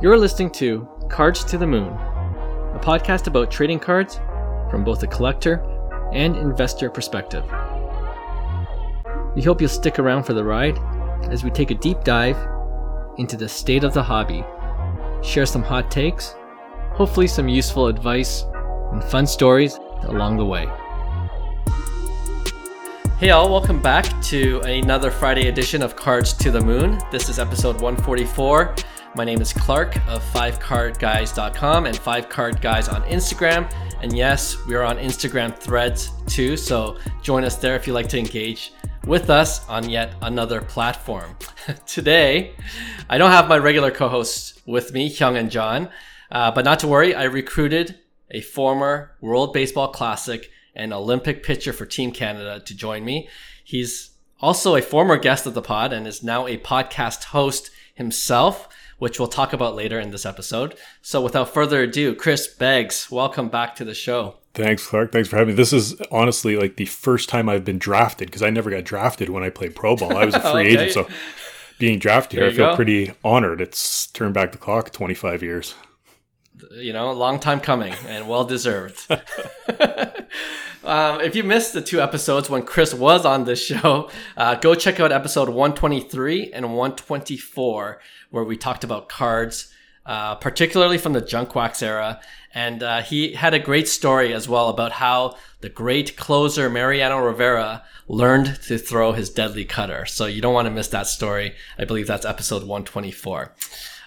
You're listening to Cards to the Moon, a podcast about trading cards from both a collector and investor perspective. We hope you'll stick around for the ride as we take a deep dive into the state of the hobby, share some hot takes, hopefully, some useful advice, and fun stories along the way. Hey, all, welcome back to another Friday edition of Cards to the Moon. This is episode 144. My name is Clark of 5cardguys.com and 5cardguys on Instagram. And yes, we are on Instagram threads too, so join us there if you'd like to engage with us on yet another platform. Today, I don't have my regular co hosts with me, Hyung and John, uh, but not to worry, I recruited a former World Baseball Classic and Olympic pitcher for Team Canada to join me. He's also a former guest of the pod and is now a podcast host himself, which we'll talk about later in this episode. So without further ado, Chris Begg, welcome back to the show. Thanks, Clark. Thanks for having me. This is honestly like the first time I've been drafted because I never got drafted when I played pro ball. I was a free okay. agent, so being drafted here, I feel go. pretty honored. It's turned back the clock 25 years. You know, a long time coming and well deserved. Um, if you missed the two episodes when Chris was on this show, uh, go check out episode 123 and 124, where we talked about cards, uh, particularly from the junk wax era. And uh, he had a great story as well about how the great closer Mariano Rivera learned to throw his deadly cutter. So you don't want to miss that story. I believe that's episode 124.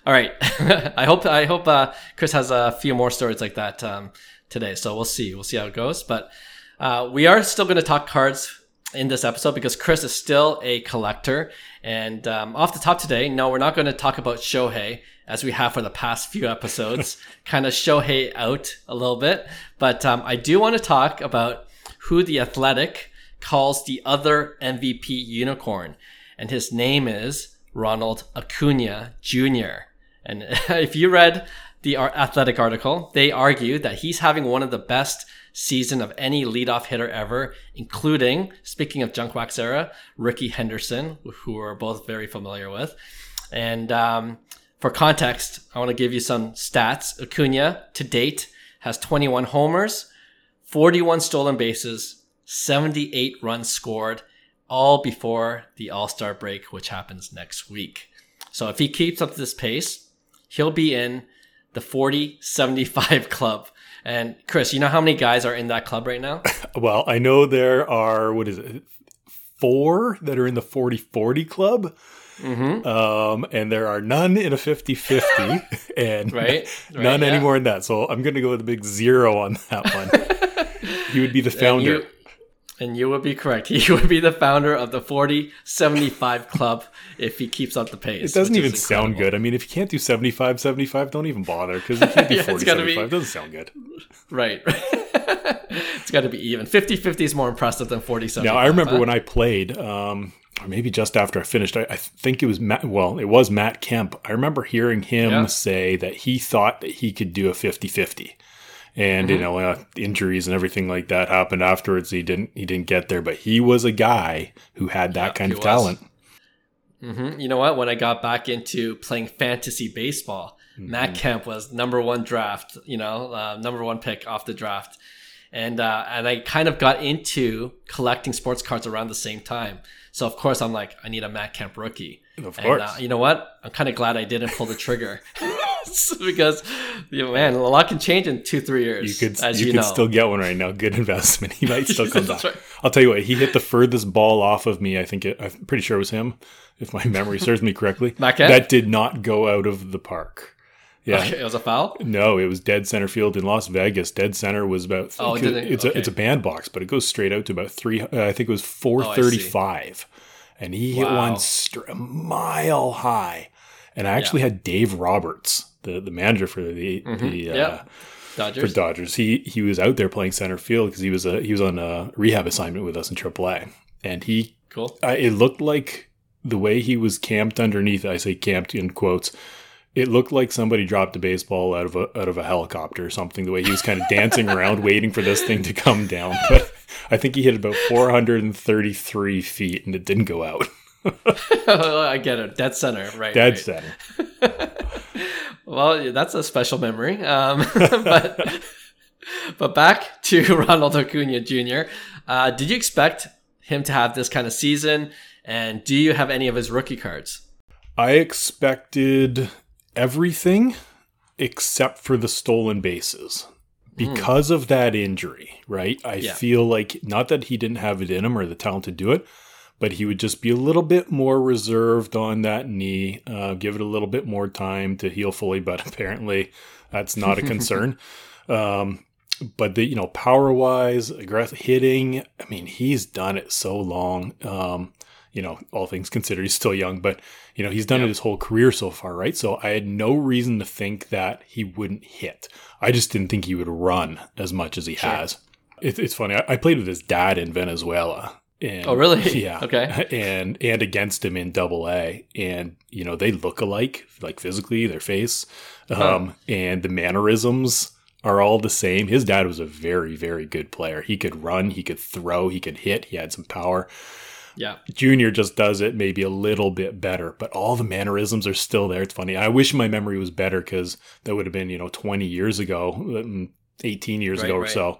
All right. I hope I hope uh, Chris has a few more stories like that um, today. So we'll see. We'll see how it goes. But uh, we are still going to talk cards in this episode because Chris is still a collector. And um, off the top today, no, we're not going to talk about Shohei as we have for the past few episodes, kind of Shohei out a little bit. But um, I do want to talk about who the Athletic calls the other MVP unicorn. And his name is Ronald Acuna Jr. And if you read the Athletic article, they argue that he's having one of the best season of any leadoff hitter ever, including, speaking of junk wax era, Rickey Henderson, who we're both very familiar with. And um, for context, I want to give you some stats. Acuna, to date, has 21 homers, 41 stolen bases, 78 runs scored, all before the All Star break, which happens next week. So if he keeps up this pace, he'll be in the 40 75 club and Chris, you know how many guys are in that club right now? well, I know there are, what is it, four that are in the 40 40 club. Mm-hmm. Um, and there are none in a 50 50, and right, right, none yeah. anymore in that. So I'm going to go with a big zero on that one. you would be the founder. And you would be correct. He would be the founder of the 40 75 club if he keeps up the pace. It doesn't even sound good. I mean, if you can't do 75 75, don't even bother because it can't do yeah, 40 75. Be, it doesn't sound good. Right. it's got to be even. 50 50 is more impressive than 40 75. Now, I remember huh? when I played, um, or maybe just after I finished, I, I, think it was Matt, well, it was Matt Kemp. I remember hearing him yeah. say that he thought that he could do a 50 50 and mm-hmm. you know uh, injuries and everything like that happened afterwards. He didn't he didn't get there, but he was a guy who had that kind of was. talent. Mm-hmm. You know what? When I got back into playing fantasy baseball, mm-hmm. Matt Kemp was number one draft. You know, uh, number one pick off the draft, and uh, and I kind of got into collecting sports cards around the same time. So of course I'm like, I need a Matt Kemp rookie. Of course. And, uh, you know what? I'm kind of glad I didn't pull the trigger because, you know, man, a lot can change in two, three years. You could, as you, you could know. still get one right now. Good investment. He might still come back. Right. I'll tell you what. He hit the furthest ball off of me. I think it, I'm pretty sure it was him, if my memory serves me correctly. That did not go out of the park. Yeah, okay, it was a foul. No, it was dead center field in Las Vegas. Dead center was about. Oh, it it's okay. a it's a bandbox, but it goes straight out to about three. Uh, I think it was four thirty five. Oh, and he wow. hit one st- mile high. And I actually yeah. had Dave Roberts, the, the manager for the mm-hmm. the uh, yep. Dodgers. for Dodgers. He he was out there playing center field because he was a he was on a rehab assignment with us in AAA, and he cool. Uh, it looked like the way he was camped underneath. I say camped in quotes. It looked like somebody dropped a baseball out of a out of a helicopter or something. The way he was kind of dancing around, waiting for this thing to come down, but I think he hit about 433 feet and it didn't go out. I get it. Dead center, right? Dead right. center. well, that's a special memory. Um, but but back to Ronald Acuna Jr. Uh, did you expect him to have this kind of season? And do you have any of his rookie cards? I expected everything except for the stolen bases because mm. of that injury, right? I yeah. feel like not that he didn't have it in him or the talent to do it, but he would just be a little bit more reserved on that knee, uh, give it a little bit more time to heal fully. But apparently, that's not a concern. um, but the you know power wise, aggressive hitting. I mean, he's done it so long. Um, you know, all things considered, he's still young, but you know, he's done yeah. it his whole career so far, right? So I had no reason to think that he wouldn't hit. I just didn't think he would run as much as he sure. has. It, it's funny. I, I, played with his dad in Venezuela. And, oh, really? Yeah. Okay. And and against him in Double A, and you know they look alike, like physically, their face, um, and the mannerisms are all the same. His dad was a very, very good player. He could run, he could throw, he could hit, he had some power. Yeah. Junior just does it maybe a little bit better, but all the mannerisms are still there. It's funny. I wish my memory was better because that would have been, you know, 20 years ago, mm, 18 years right, ago or right. so.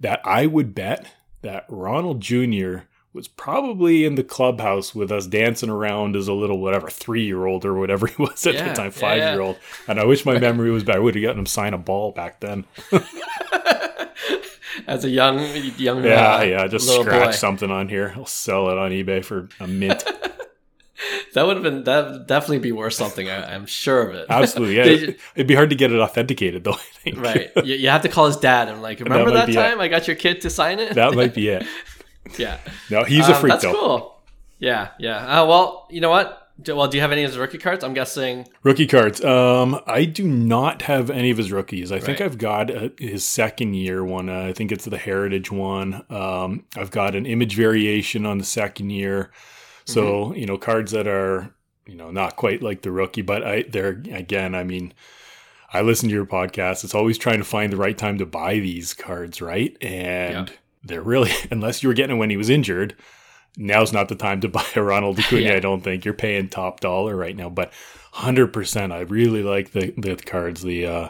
That I would bet that Ronald Jr. was probably in the clubhouse with us dancing around as a little, whatever, three year old or whatever he was at yeah, the time, five year old. And I wish my memory was better. I would have gotten him sign a ball back then. as a young young yeah uh, yeah just scratch boy. something on here. I'll sell it on ebay for a mint. That would have been that definitely be worth something I, am sure of it. Absolutely yeah. You, it'd be hard to get it authenticated though right. You, you, have to call his dad and like remember that, that time it. i got your kid to sign it? That might be it. Yeah. No he's a um, freak that's though. cool. Yeah yeah. Uh, well you know what well, do you have any of his rookie cards? I'm guessing rookie cards. Um, I do not have any of his rookies. I right. think I've got a, his second year one. Uh, I think it's the Heritage one. Um, I've got an image variation on the second year. So mm-hmm. you know, cards that are you know not quite like the rookie, but I they're again. I mean, I listen to your podcast. It's always trying to find the right time to buy these cards, right? And yeah. they're really unless you were getting it when he was injured now's not the time to buy a Ronald Acuna. yeah. I don't think you're paying top dollar right now, but hundred percent. I really like the the cards, the uh,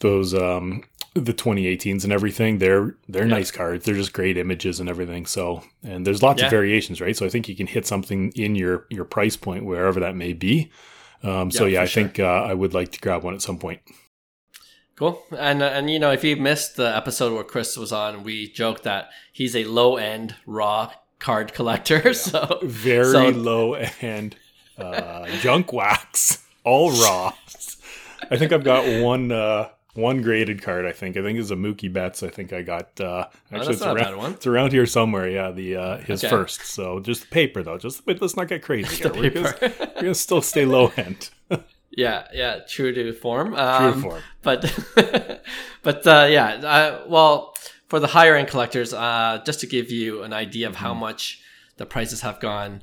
those um, the 2018s and everything. They're they're yeah. nice cards. They're just great images and everything. So and there's lots yeah. of variations, right? So I think you can hit something in your your price point wherever that may be. Um, so yeah, I sure. think uh, I would like to grab one at some point. Cool. And uh, and you know, if you missed the episode where Chris was on, we joked that he's a low end raw card collector. Yeah. So very so, low end uh, junk wax, all raw. I think I've got one uh, one graded card. I think I think it's a Mookie Betts. I think I got uh, oh, actually oh, it's, around, it's around here somewhere. Yeah, the uh, his okay. first. So just paper though. Just but let's not get crazy. Here. We're, gonna, we're gonna still stay low end. yeah, yeah, true to form. Um, true to form. But but uh, yeah, well for the higher end collectors, uh, just to give you an idea of how mm-hmm. much the prices have gone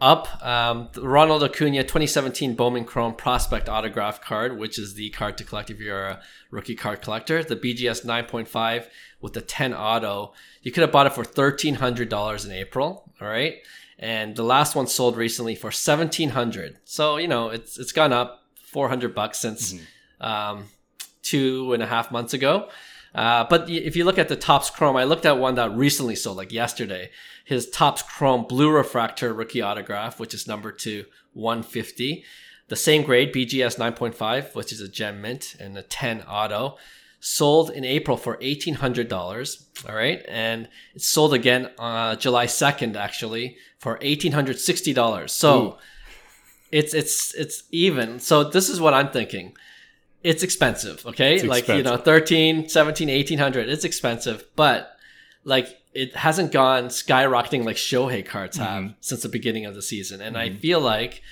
up. Um, Ronald Acuna 2017 Bowman Chrome Prospect Autograph card, which is the card to collect if you're a rookie card collector. The BGS 9.5 with the 10 auto. You could have bought it for $1,300 in April. All right. And the last one sold recently for $1,700, So, you know, it's it's gone up 400 bucks since mm-hmm. um, two and a half months ago. Uh, but if you look at the Topps Chrome, I looked at one that recently sold, like yesterday. His Topps Chrome Blue Refractor rookie autograph, which is number two, 150. The same grade, BGS 9.5, which is a gem mint and a 10 auto, sold in April for $1,800. All right. And it sold again uh, July 2nd, actually, for $1,860. So Ooh. it's, it's, it's even. So this is what I'm thinking it's expensive okay it's like expensive. you know 13 17 1800 it's expensive but like it hasn't gone skyrocketing like shohei cards have mm-hmm. since the beginning of the season and mm-hmm. i feel like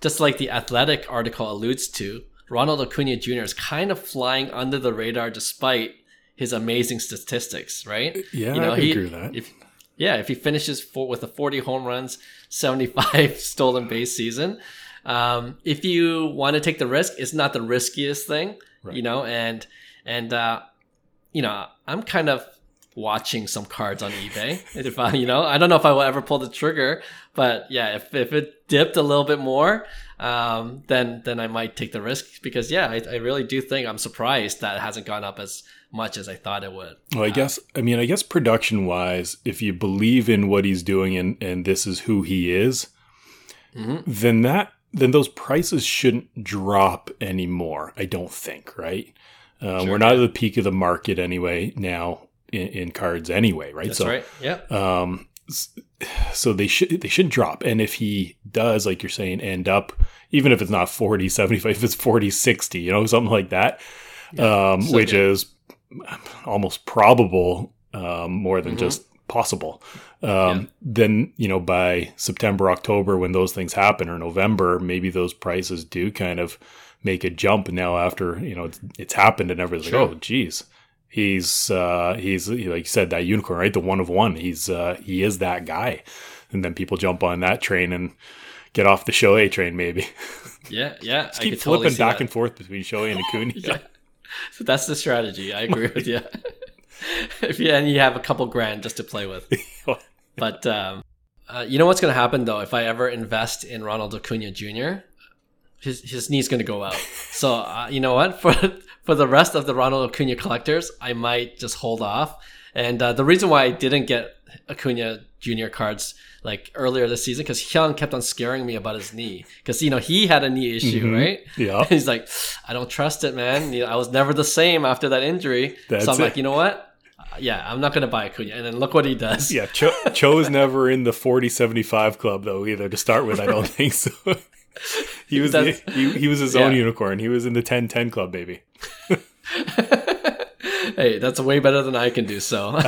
just like the athletic article alludes to ronald acuna jr is kind of flying under the radar despite his amazing statistics right yeah you know, I he, agree with that if, yeah if he finishes for, with a 40 home runs 75 stolen base season um, if you want to take the risk, it's not the riskiest thing, right. you know, and, and, uh, you know, I'm kind of watching some cards on eBay. if I, you know, I don't know if I will ever pull the trigger, but yeah, if, if it dipped a little bit more, um, then then I might take the risk because yeah, I, I really do think I'm surprised that it hasn't gone up as much as I thought it would. Well, I guess I mean I guess production wise, if you believe in what he's doing and and this is who he is, mm-hmm. then that then those prices shouldn't drop anymore. I don't think, right? Uh, sure, we're not at the peak of the market anyway now in, in cards anyway, right? That's so, right. Yeah. Um, so they should they should drop, and if he does, like you're saying, end up even if it's not 40, 75, if it's 40, 60, you know, something like that, yeah, um, so which good. is almost probable um, more than mm-hmm. just possible. Um, yeah. Then, you know, by September, October, when those things happen, or November, maybe those prices do kind of make a jump. Now, after you know it's, it's happened, and everybody's sure. like, "Oh, geez, he's uh, he's like you said that unicorn, right? The one of one. He's uh, he is that guy." And then people jump on that train and get off the Shohei train, maybe. Yeah, yeah. Just keep flipping totally back that. and forth between Shohei and Acuna. yeah. So that's the strategy. I agree with you. If you and you have a couple grand just to play with. but um, uh, you know what's going to happen though? If I ever invest in Ronald Acuna Jr., his his knee's going to go out. So uh, you know what? For for the rest of the Ronald Acuna collectors, I might just hold off. And uh, the reason why I didn't get Acuna Jr. cards like earlier this season because Hyung kept on scaring me about his knee because you know he had a knee issue, mm-hmm. right? Yeah. he's like, I don't trust it, man. You know, I was never the same after that injury. That's so I'm it. like, you know what? Uh, yeah, I'm not gonna buy Acuna. And then look what he does. Yeah, Cho, is never in the 40-75 club though either. To start with, I don't think so. he was the, he, he was his yeah. own unicorn. He was in the 10-10 club, baby. hey, that's way better than I can do. So.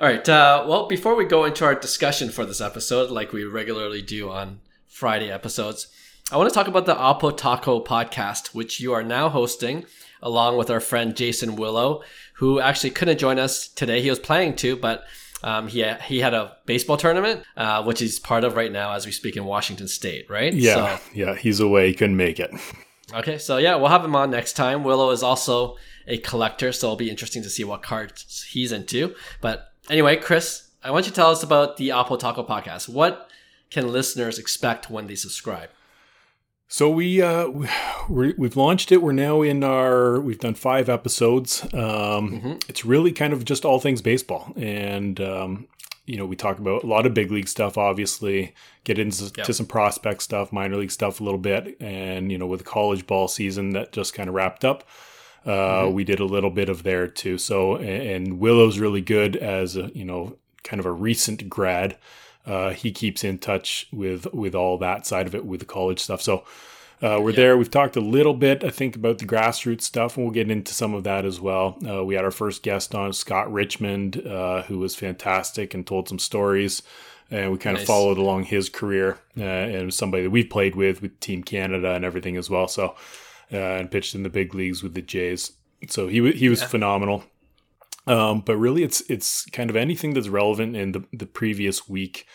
All right. Uh, well, before we go into our discussion for this episode, like we regularly do on Friday episodes, I want to talk about the Oppotaco podcast, which you are now hosting along with our friend Jason Willow, who actually couldn't join us today. He was planning to, but um, he he had a baseball tournament, uh, which he's part of right now as we speak in Washington State, right? Yeah, so, yeah, he's away, he couldn't make it. Okay, so yeah, we'll have him on next time. Willow is also a collector, so it'll be interesting to see what cards he's into. But Anyway, Chris, I want you to tell us about the Oppotaco podcast. What can listeners expect when they subscribe? So we uh, we have launched it. We're now in our we've done five episodes. Um, mm-hmm. It's really kind of just all things baseball, and um, you know we talk about a lot of big league stuff. Obviously, get into yep. some prospect stuff, minor league stuff a little bit, and you know with the college ball season that just kind of wrapped up. Uh, mm-hmm. We did a little bit of there too. So, and, Willow's really good as a, you know, kind of a recent grad. Uh, he keeps in touch with with all that side of it with the college stuff. So uh, we're yeah. there. We've talked a little bit, I think, about the grassroots stuff, and we'll get into some of that as well. Uh, we had our first guest on, Scott Richmond, uh, who was fantastic and told some stories. And we kind nice. of followed along his career, uh, and somebody that we've played with with Team Canada and everything as well. So uh, and pitched in the big leagues with the Jays. So he he was yeah. phenomenal. Um, but really, it's it's kind of anything that's relevant in the the previous week.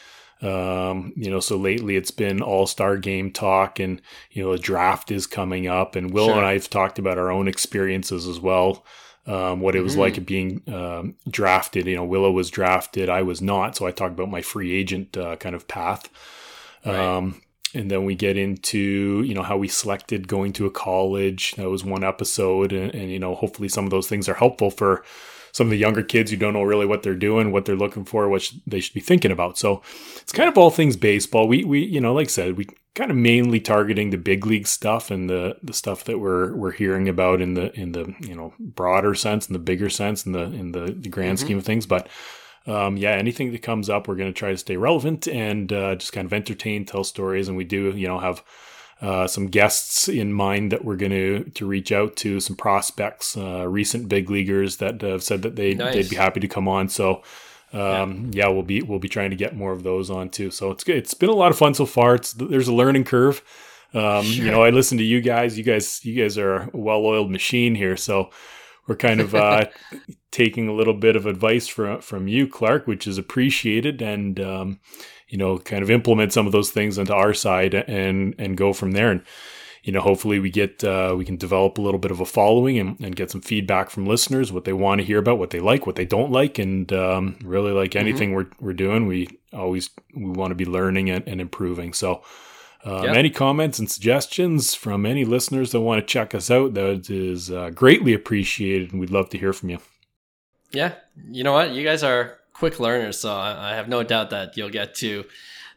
Um, you know, so lately it's been All Star Game talk, and you know, a draft is coming up, and Will sure. and I have talked about our own experiences as well. Um, what it was mm-hmm. like being um, drafted. You know, Willow was drafted, I was not, so I talked about my free agent uh, kind of path. Right. Um, and then we get into you know how we selected going to a college. That was one episode. And, and, you know hopefully some of those things are helpful for some of the younger kids who don't know really what they're doing what they're looking for what sh- they should be thinking about. So it's kind of all things baseball. We we you know like i said we kind of mainly targeting the big league stuff and the the stuff that we're we're hearing about in the in the you know broader sense in the bigger sense in the in the, the grand mm-hmm. scheme of things. But um, yeah, anything that comes up, we're going to try to stay relevant and uh, just kind of entertain, tell stories, and we do, you know, have uh, some guests in mind that we're going to to reach out to, some prospects, uh, recent big leaguers that have said that they nice. they'd be happy to come on. So. Um, yeah. yeah. we'll be we'll be trying to get more of those on too. So it's good. It's been a lot of fun so far. It's there's a learning curve. Um, sure. You know, I listen to you guys. You guys, you guys are a well-oiled machine here. So we're kind of uh, taking a little bit of advice from from you, Clark, which is appreciated, and um, you know, kind of implement some of those things onto our side and and go from there. And you know, hopefully we get uh, we can develop a little bit of a following and, and get some feedback from listeners, what they want to hear about, what they like, what they don't like, and um, really like mm-hmm. anything mm-hmm. we're we're doing, we always we want to be learning and, and improving. So. Um, yep. Any comments and suggestions from any listeners that want to check us out, that is uh, greatly appreciated, and we'd love to hear from you. Yeah, you know what? You guys are quick learners, so I, I have no doubt that you'll get to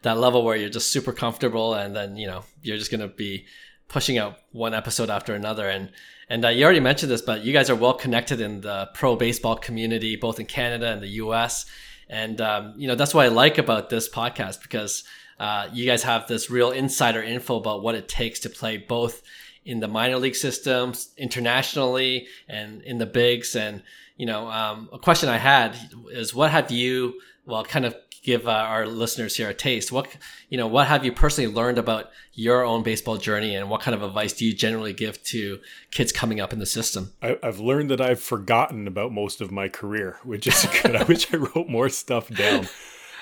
that level where you're just super comfortable, and then you know you're just gonna be pushing out one episode after another. And and uh, you already mentioned this, but you guys are well connected in the pro baseball community, both in Canada and the U.S. And um, you know that's what I like about this podcast because uh, you guys have this real insider info about what it takes to play both in the minor league systems internationally and in the bigs. And you know, um, a question I had is, what have you? Well, kind of give uh, our listeners here a taste. What you know, what have you personally learned about your own baseball journey, and what kind of advice do you generally give to kids coming up in the system? I, have learned that I've forgotten about most of my career, which is good. I wish I wrote more stuff down.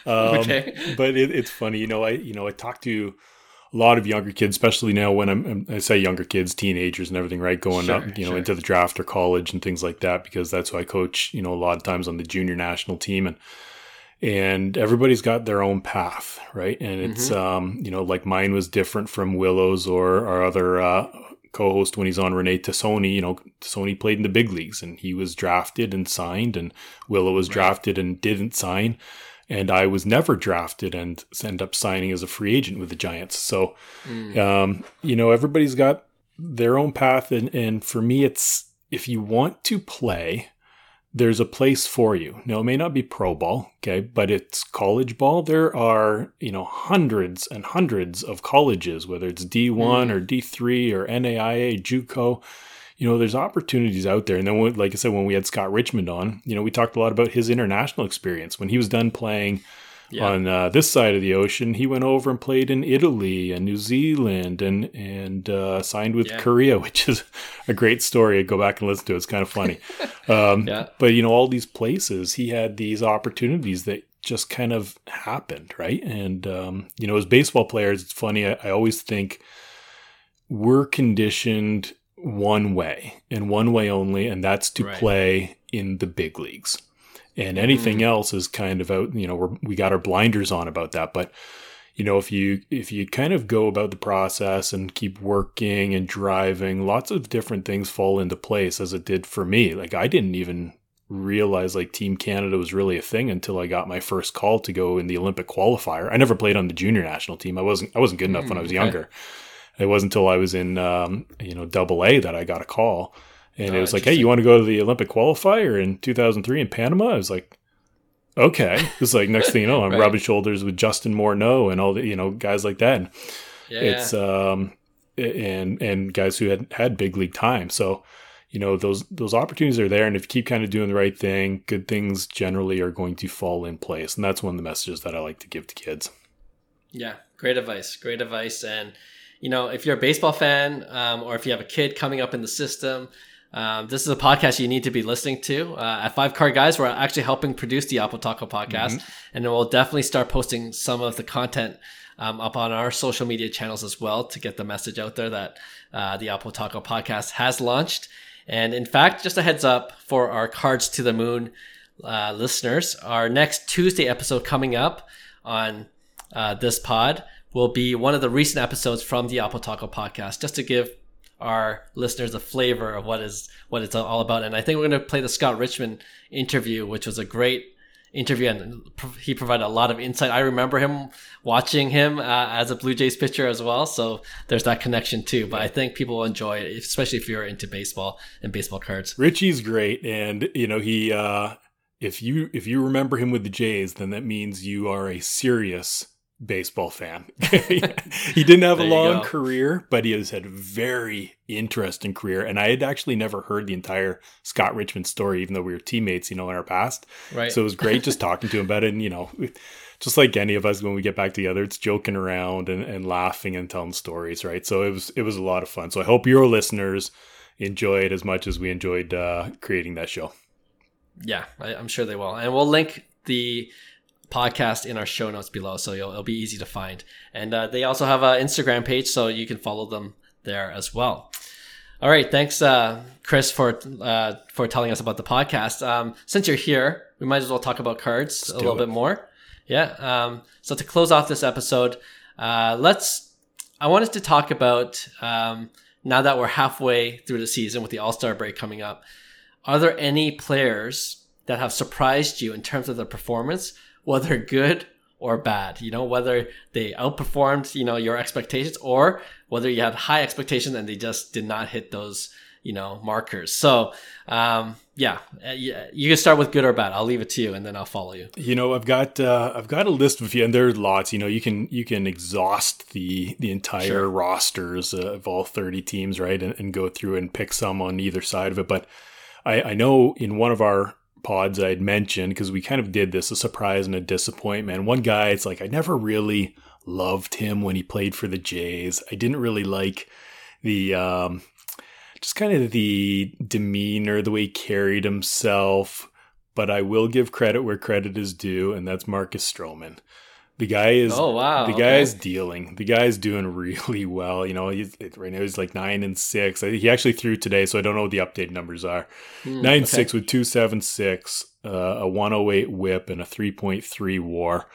Um, okay. But it, it's funny, you know. I you know I talk to a lot of younger kids, especially now when I'm I say younger kids, teenagers, and everything, right, going sure, up, you know, sure. into the draft or college and things like that, because that's who I coach. You know, a lot of times on the junior national team and and everybody's got their own path, right? And it's mm-hmm. um, you know, like mine was different from Willow's or our other uh, co-host when he's on Rene Tosoni. You know, Tosoni played in the big leagues and he was drafted and signed, and Willow was right. drafted and didn't sign and I was never drafted and end up signing as a free agent with the Giants. So, mm. um, you know, everybody's got their own path, and and for me, it's if you want to play, there's a place for you. Now, it may not be pro ball, okay, but it's college ball. There are you know hundreds and hundreds of colleges, whether it's D one mm. or D three or NAIA, JUCO you know, there's opportunities out there. And then, when, like I said, when we had Scott Richmond on, you know, we talked a lot about his international experience. When he was done playing yeah. on uh, this side of the ocean, he went over and played in Italy and New Zealand and and uh, signed with yeah. Korea, which is a great story. Go back and listen to it. It's kind of funny. Um, yeah. But, you know, all these places, he had these opportunities that just kind of happened, right? And, um, you know, as baseball players, it's funny. I, I always think we're conditioned one way and one way only, and that's to right. play in the big leagues. And anything mm. else is kind of out, you know, we're, we got our blinders on about that. But, you know, if you, if you kind of go about the process and keep working and driving, lots of different things fall into place as it did for me. Like I didn't even realize like Team Canada was really a thing until I got my first call to go in the Olympic qualifier. I never played on the junior national team. I wasn't I wasn't good enough mm, when I was younger. It wasn't until I was in, um, you know, double A that I got a call. And oh, it was like, hey, you want to go to the Olympic qualifier in 2003 in Panama? I was like, okay. It's like, next thing you know, I'm right. rubbing shoulders with Justin Morneau and all the, you know, guys like that. And yeah. It's, um, and, and guys who had had big league time. So, you know, those, those opportunities are there. And if you keep kind of doing the right thing, good things generally are going to fall in place. And that's one of the messages that I like to give to kids. Yeah. Great advice. Great advice. And, you know, if you're a baseball fan um, or if you have a kid coming up in the system, um, this is a podcast you need to be listening to. Uh, at Five Card Guys, we're actually helping produce the Oppotaco podcast, mm-hmm. and we'll definitely start posting some of the content um, up on our social media channels as well to get the message out there that uh, the Oppotaco podcast has launched. And in fact, just a heads up for our Cards to the Moon uh, listeners, our next Tuesday episode coming up on uh, this pod will be one of the recent episodes from the Oppotaco podcast, just to give our listeners a flavor of what is what it's all about. And I think we're going to play the Scott Richmond interview, which was a great interview, and he provided a lot of insight. I remember him watching him uh, as a Blue Jays pitcher as well, so there's that connection too. But I think people will enjoy it, especially if you're into baseball and baseball cards. Richie's great, and you know he. Uh, if you if you remember him with the Jays, then that means you are a serious baseball fan. he didn't have a long career, but he has had a very interesting career. And I had actually never heard the entire Scott Richmond story, even though we were teammates, you know, in our past. Right. So it was great just talking to him about it. And, you know, just like any of us when we get back together, it's joking around and, and laughing and telling stories, right? So it was it was a lot of fun. So I hope your listeners enjoy it as much as we enjoyed uh, creating that show. Yeah, I, I'm sure they will. And we'll link the podcast in our show notes below, so it'll be easy to find. And uh, they also have an Instagram page, so you can follow them there as well. All right, thanks, uh, Chris, for uh, for telling us about the podcast. Um, since you're here, we might as well talk about cards Let's a little it. bit more. Yeah. Um, so to close off this episode, uh, let's. I wanted to talk about um, now that we're halfway through the season with the All Star break coming up. Are there any players that have surprised you in terms of their performance, whether good or bad? You know, whether they outperformed, you know, your expectations or whether you had high expectations and they just did not hit those, you know, markers. So, um, yeah, uh, you can start with good or bad. I'll leave it to you, and then I'll follow you. You know, I've got uh, I've got a list of you, and there's lots. You know, you can you can exhaust the the entire sure. rosters of all thirty teams, right, and, and, go through and pick some on either side of it. But I, I know in one of our pods I had mentioned because we kind of did this a surprise and a disappointment. One guy, it's like I never really loved him when he played for the Jays. I didn't really like the um, just kind of the demeanor, the way he carried himself. But I will give credit where credit is due, and that's Marcus Stroman. The guy is oh wow the guy okay. is dealing. The guy is doing really well. You know, he's right now he's like nine and six. He actually threw today, so I don't know what the updated numbers are. Mm, nine okay. six with two seven six, uh, a one oh eight WHIP, and a three point three WAR.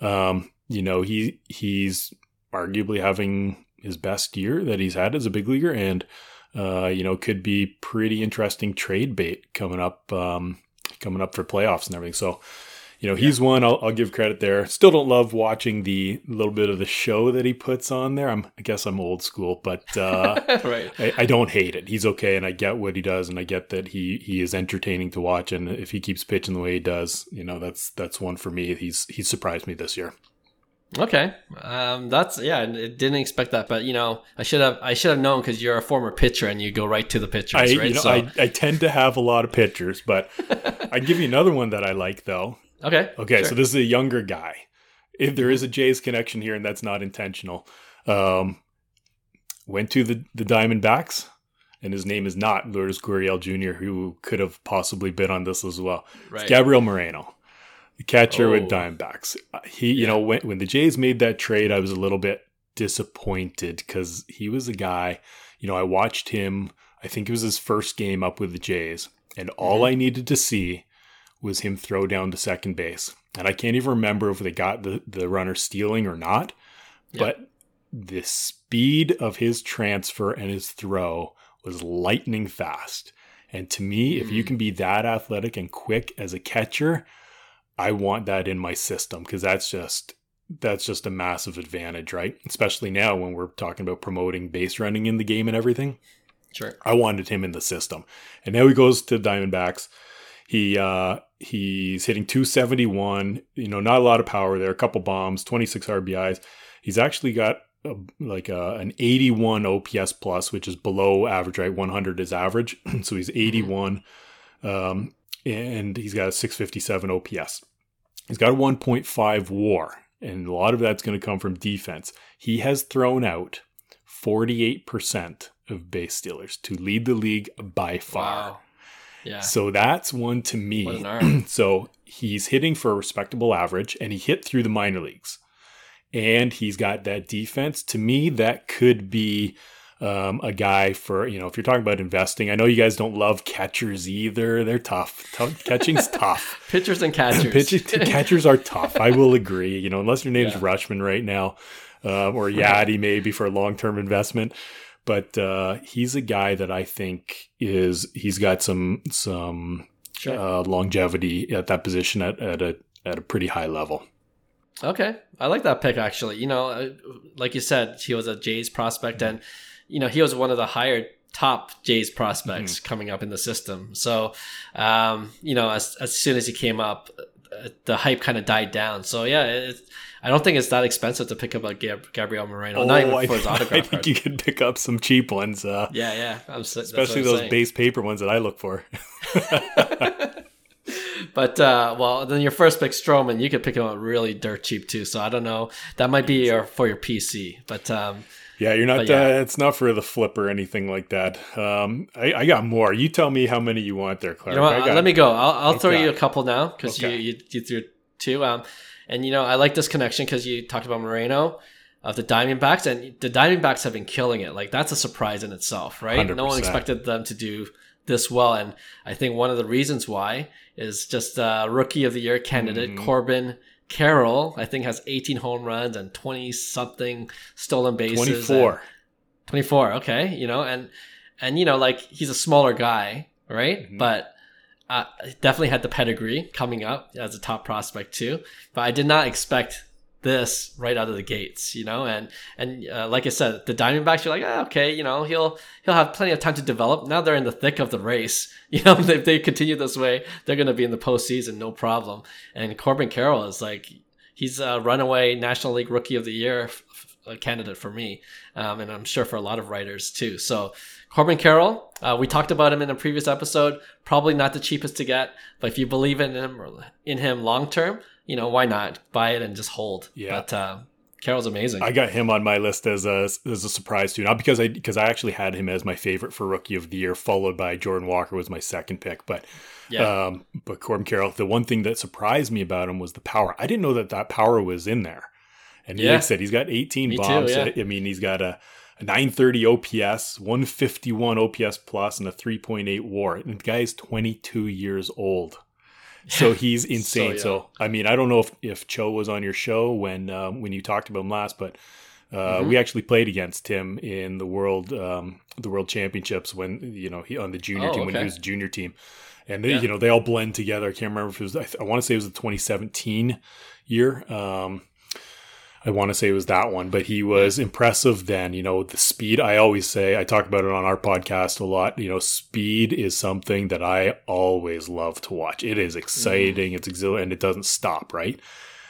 Um, you know, he he's arguably having his best year that he's had as a big leaguer, and uh, you know, could be pretty interesting trade bait coming up, um, coming up for playoffs and everything. So, you know, he's one. I'll, I'll, give credit there. Still don't love watching the little bit of the show that he puts on there. I'm, I guess I'm old school, but uh, right. I, I, don't hate it. He's okay, and I get what he does, and I get that he he is entertaining to watch. And if he keeps pitching the way he does, you know, that's that's one for me. He's he's surprised me this year. Okay, um, that's yeah. I didn't expect that, but you know, I should have I should have known because you're a former pitcher and you go right to the pitchers, I, right? You know, so. I, I tend to have a lot of pitchers, but I give you another one that I like though. Okay. Okay, sure. so this is a younger guy. If there is a Jays connection here, and that's not intentional, um, went to the the Diamondbacks, and his name is not Lourdes Gurriel Jr., who could have possibly been on this as well. Right. It's Gabriel Moreno the catcher oh. with Diamondbacks. Uh, he, you know, when when the Jays made that trade, I was a little bit disappointed because he was a guy. You know, I watched him. I think it was his first game up with the Jays, and all mm-hmm. I needed to see was him throw down to second base. And I can't even remember if they got the the runner stealing or not, but the speed of his transfer and his throw was lightning fast. And to me, mm-hmm. if you mm. can be that athletic and quick as a catcher, I want that in my system because that's just that's just a massive advantage, right? Especially now when we're talking about promoting base running in the game and everything. Sure. I wanted him in the system. And now he goes to Diamondbacks. He uh he's hitting 271, you know, not a lot of power there, a couple bombs, 26 RBIs. He's actually got a, like a, an 81 OPS plus, which is below average, right? 100 is average. so he's 81. Um, and he's got a 657 OPS. He's got a 1.5 WAR, and a lot of that's going to come from defense. He has thrown out 48% of base stealers to lead the league by far. Wow. Yeah. So that's one to me. so he's hitting for a respectable average, and he hit through the minor leagues. And he's got that defense. To me, that could be um, a guy for you know if you're talking about investing. I know you guys don't love catchers either; they're tough. tough catching's tough. Pitchers and catchers. Pitchers, catchers are tough. I will agree. You know, unless your name's yeah. Rutschman right now, um, or Yadi maybe for a long term investment. But uh, he's a guy that I think is he's got some some sure. uh, longevity at that position at, at a at a pretty high level. Okay, I like that pick actually. You know, uh, like you said, he was a Jays prospect, and you know, he was one of the higher top Jays prospects mm-hmm. coming up in the system. So, um, you know, as, as soon as he came up, uh, the hype kind of died down. So yeah, it, I don't think it's that expensive to pick up a Gab- Gabriel Moreno. Oh, Not even I, for his autograph. I think card. you can pick up some cheap ones. Uh, yeah, yeah, I'm, especially those saying. base paper ones that I look for. but uh, well, then your first pick Stroman, you could pick him up really dirt cheap too. So I don't know. That might be your for your PC, but. Um, yeah, you're not. Yeah. Uh, it's not for the flip or anything like that. Um, I, I, got more. You tell me how many you want there, Clark. You know let me go. I'll, I'll throw you a couple now because okay. you, you, you threw two. Um, and you know I like this connection because you talked about Moreno. of the Diamondbacks, and the Diamondbacks have been killing it. Like that's a surprise in itself, right? 100%. No one expected them to do this well, and I think one of the reasons why is just uh, rookie of the year candidate mm-hmm. Corbin Carroll. I think has 18 home runs and 20 something stolen bases. 24. 24. Okay, you know, and and you know, like he's a smaller guy, right? Mm-hmm. But uh, definitely had the pedigree coming up as a top prospect too. But I did not expect this right out of the gates, you know, and and uh, like I said, the Diamondbacks, you're like, oh, okay, you know, he'll he'll have plenty of time to develop. Now they're in the thick of the race, you know. if they continue this way, they're going to be in the postseason, no problem. And Corbin Carroll is like, he's a runaway National League Rookie of the Year candidate for me, um, and I'm sure for a lot of writers too. So Corbin Carroll, uh, we talked about him in a previous episode. Probably not the cheapest to get, but if you believe in him in him long term you know, why not buy it and just hold? Yeah. But uh, Carroll's amazing. I got him on my list as a as a surprise too, not because I because I actually had him as my favorite for rookie of the year, followed by Jordan Walker was my second pick. But yeah. um, but Corbin Carroll, the one thing that surprised me about him was the power. I didn't know that that power was in there. And yeah. Nick said he's got 18 me bombs. Too, yeah. I mean, he's got a, a 930 OPS, 151 OPS plus, and a 3.8 WAR. And the guy is 22 years old. So he's insane. so, so, I mean, I don't know if, if Cho was on your show when um, when you talked about him last, but uh, mm-hmm. we actually played against him in the world um, the world championships when you know he on the junior oh, team okay. when he was junior team, and they, yeah. you know they all blend together. I can't remember if it was I, I want to say it was the 2017 year. Um, I want to say it was that one, but he was impressive then. You know, the speed, I always say, I talk about it on our podcast a lot. You know, speed is something that I always love to watch. It is exciting, mm. it's exhilarating, and it doesn't stop, right?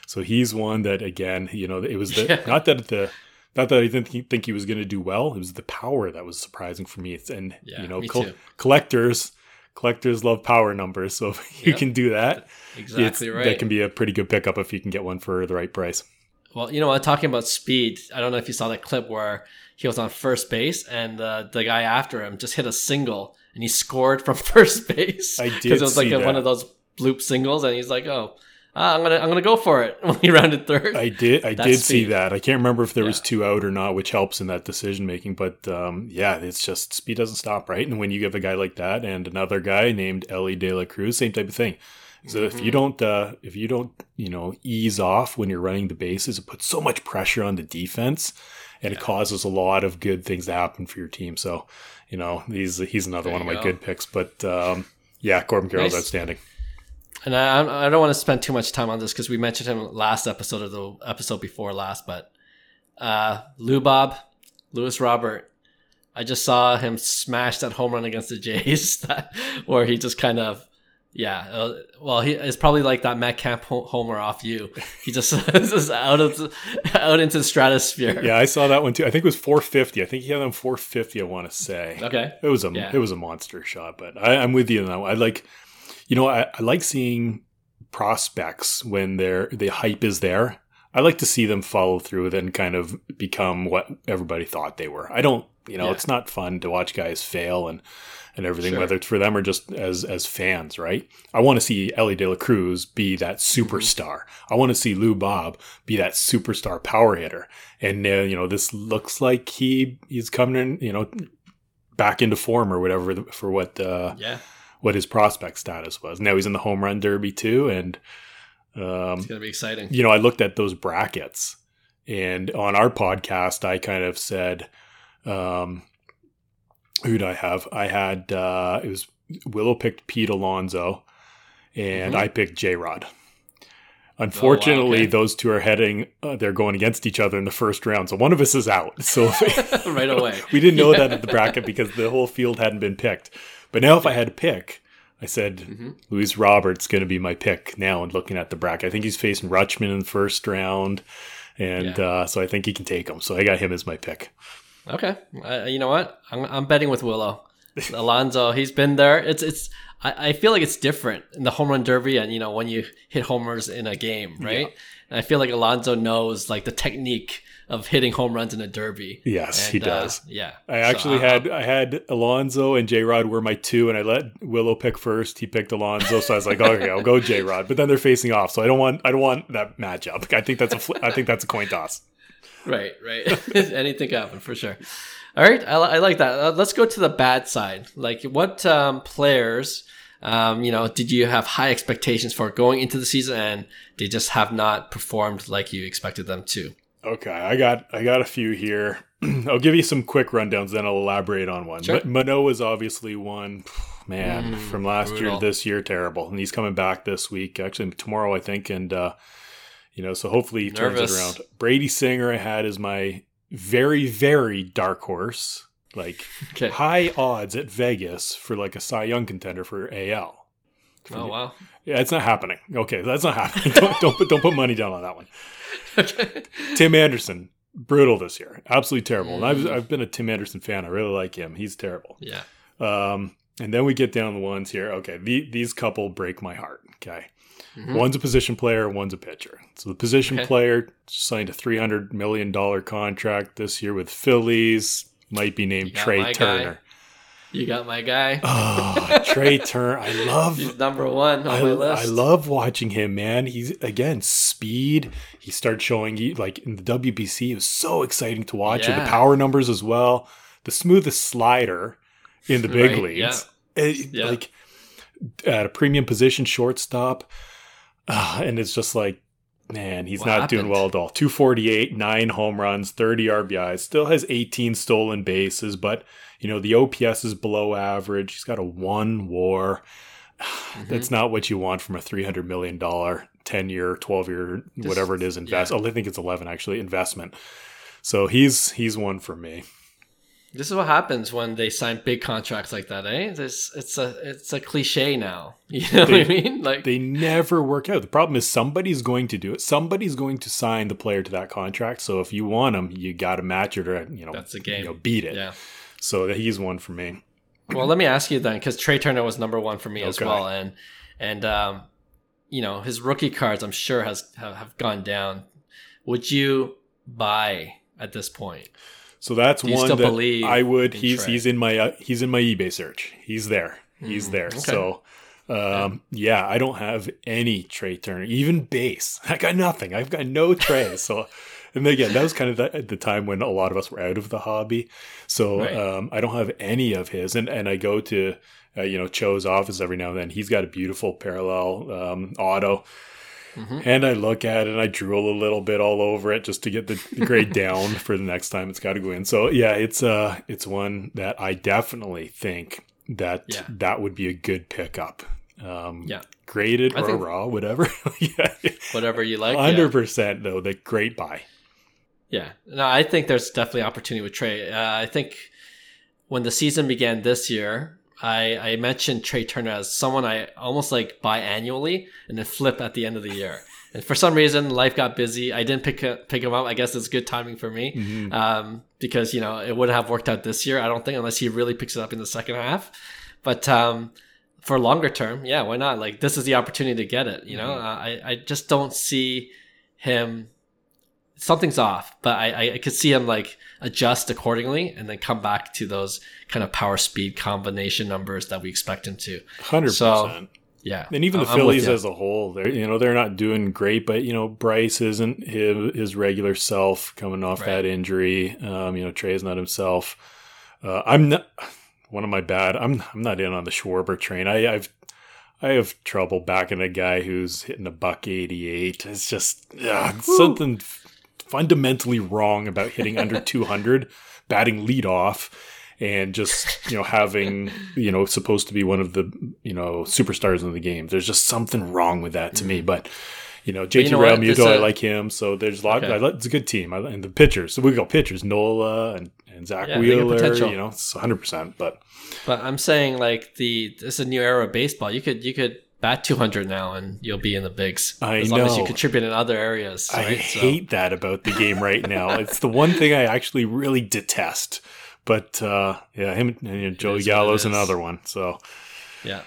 So he's one that, again, you know, it was the, yeah. not that the, not that I didn't think he was going to do well. It was the power that was surprising for me. And, yeah, you know, col- collectors, collectors love power numbers. So if you yep. can do that, exactly right. That can be a pretty good pickup if you can get one for the right price. Well, you know what? Talking about speed, I don't know if you saw that clip where he was on first base and uh, the guy after him just hit a single and he scored from first base. I did because it was like a, one of those bloop singles, and he's like, "Oh, uh, I'm gonna I'm gonna go for it." When he rounded third, I did I That's did speed. see that. I can't remember if there yeah. was two out or not, which helps in that decision making. But um, yeah, it's just speed doesn't stop, right? And when you give a guy like that and another guy named Elly De La Cruz, same type of thing so mm-hmm. if you don't, uh, if you don't, you know, ease off when you're running the bases, it puts so much pressure on the defense, and yeah. it causes a lot of good things to happen for your team. So, you know, he's he's another there one of my go. good picks. But um, yeah, Corbin Carroll's nice. outstanding. And I, I don't want to spend too much time on this because we mentioned him last episode or the episode before last. But uh, Lou Bob, Luis Robert, I just saw him smash that home run against the Jays, that, where he just kind of yeah, uh, well, he it's probably like that Matt Kemp homer off you. He just is out of out into the stratosphere. Yeah, I saw that one too. I think it was 450. I think he had them 450. I want to say. Okay. It was a yeah. it was a monster shot, but I, am with you on that one. I like, you know, I, I like seeing prospects when their the hype is there. I like to see them follow through and kind of become what everybody thought they were. I don't, you know, yeah. it's not fun to watch guys fail and and everything, sure. whether it's for them or just as as fans, right? I want to see Elly De La Cruz be that superstar. I want to see Lou Bob be that superstar power hitter. And uh, you know, this looks like he he's coming in, you know, back into form or whatever for what uh, yeah what his prospect status was. Now he's in the home run derby too, and um, it's gonna be exciting. You know, I looked at those brackets, and on our podcast, I kind of said. Um, who did I have? I had uh, it was Willow picked Pete Alonso, and mm-hmm. I picked J Rod. Unfortunately, oh, wow, okay. those two are heading. Uh, they're going against each other in the first round, so one of us is out. So right away, we didn't know yeah. that at the bracket because the whole field hadn't been picked. But now, if I had to pick, I said mm-hmm. Luis Roberts going to be my pick now. And looking at the bracket, I think he's facing Rutschman in the first round, and yeah. uh, so I think he can take him. So I got him as my pick. Okay, uh, you know what? I'm, I'm betting with Willow. Alonso, he's been there. It's it's. I, I feel like it's different in the home run derby, and you know when you hit homers in a game, right? Yeah. And I feel like Alonso knows like the technique of hitting home runs in a derby. Yes, and, he does. Uh, yeah, I actually so, uh, had I had Alonso and J Rod were my two, and I let Willow pick first. He picked Alonso, so I was like, okay, I'll go J Rod. But then they're facing off, so I don't want I don't want that matchup. I think that's a I think that's a coin toss. Right, right. Anything happen for sure. All right, I, I like that. Uh, let's go to the bad side. Like, what um, players, um, you know, did you have high expectations for going into the season, and they just have not performed like you expected them to? Okay, I got I got a few here. I'll give you some quick rundowns, then I'll elaborate on one. Sure. Manoah is obviously one. Man, mm, from last brutal. year, to this year, terrible, and he's coming back this week. Actually, tomorrow, I think, and uh, you know, so hopefully he turns it around. Brady Singer, I had is my very, very dark horse, like okay. high odds at Vegas for like a Cy Young contender for AL. For oh wow! Yeah, it's not happening. Okay, that's not happening. don't, don't put don't put money down on that one. Okay. Tim Anderson, brutal this year, absolutely terrible. Mm. And I've mm. I've been a Tim Anderson fan. I really like him. He's terrible. Yeah. Um, and then we get down the ones here. Okay, the, these couple break my heart. Okay. Mm-hmm. One's a position player, one's a pitcher. So the position okay. player signed a $300 million contract this year with Phillies, might be named Trea Turner. Guy. You got my guy. oh, Trea Turner. I love He's number one on I, my list. I love watching him, man. He's again speed. He started showing like in the WBC. It was so exciting to watch. Yeah. And the power numbers as well. The smoothest slider in the big right, leagues. Yeah. It, yeah. Like at a premium position, shortstop. Uh, and it's just like, man, he's what not happened? doing well at all. 248, nine home runs, 30 RBIs, still has 18 stolen bases, but, you know, the OPS is below average. He's got a one war. Mm-hmm. That's not what you want from a $300 million 10 year, 12 year, whatever it is, invest. Yeah. Oh, I think it's 11 actually, investment. So he's he's one for me. This is what happens when they sign big contracts like that, eh? This it's a it's a cliche now. You know they, what I mean? Like they never work out. The problem is somebody's going to do it. Somebody's going to sign the player to that contract. So if you want him, you got to match it or you know that's a game. You know, beat it. Yeah. So he's one for me. Well, let me ask you then, because Trea Turner was number one for me okay. as well, and and um, you know his rookie cards, I'm sure has have, have gone down. Would you buy at this point? So that's one that I would. He's Trea? he's in my uh, he's in my eBay search. He's there. He's mm, there. Okay. So. Um, yeah. yeah, I don't have any Trea Turner, even base. I got nothing. I've got no Trea. so, and again, that was kind of the, the time when a lot of us were out of the hobby. So, right. um, I don't have any of his. And, and I go to, uh, you know, Cho's office every now and then. He's got a beautiful parallel, um, auto Mm-hmm. And I look at it and I drool a little bit all over it just to get the grade down for the next time it's got to go in. So yeah, it's uh it's one that I definitely think that yeah. that would be a good pickup. Um, yeah, graded I or raw, whatever. yeah, whatever you like. Hundred yeah. percent though, the great buy. Yeah, no, I think there's definitely opportunity with Trea. Uh, I think when the season began this year, I, I mentioned Trea Turner as someone I almost like buy annually and then flip at the end of the year. And for some reason, life got busy. I didn't pick pick him up. I guess it's good timing for me mm-hmm. um, because you know it would have worked out this year. I don't think unless he really picks it up in the second half. But um, for longer term, yeah, why not? Like this is the opportunity to get it. You know, mm-hmm. uh, I I just don't see him something's off, but I, I could see him like adjust accordingly and then come back to those kind of power speed combination numbers that we expect him to. Hundred so, percent. Yeah, and even the I'm Phillies as a whole, they're you know they're not doing great, but you know Bryce isn't his, his regular self coming off right. that injury. Um, you know Trea's not himself. Uh, I'm not one of my bad. I'm I'm not in on the Schwarber train. I, I've I have trouble backing a guy who's hitting a buck eighty eight. It's just something fundamentally wrong about hitting under 200, batting lead off, and just you know having you know supposed to be one of the you know superstars in the game. There's just something wrong with that to mm-hmm. me, but. You know, JT you know Realmuto, I like him. So there's a lot. Okay. Like, it's a good team. I, and the pitchers. So we go pitchers, Nola and, and Zack yeah, Wheeler. You know, it's 100. percent But but I'm saying like the this is a new era of baseball. You could you could bat 200 now and you'll be in the bigs. I as long as you contribute in other areas right? i hate so. that about the game right now. It's the one thing i actually really detest. But uh, yeah him and you know, joey gallo's another one so. Yeah.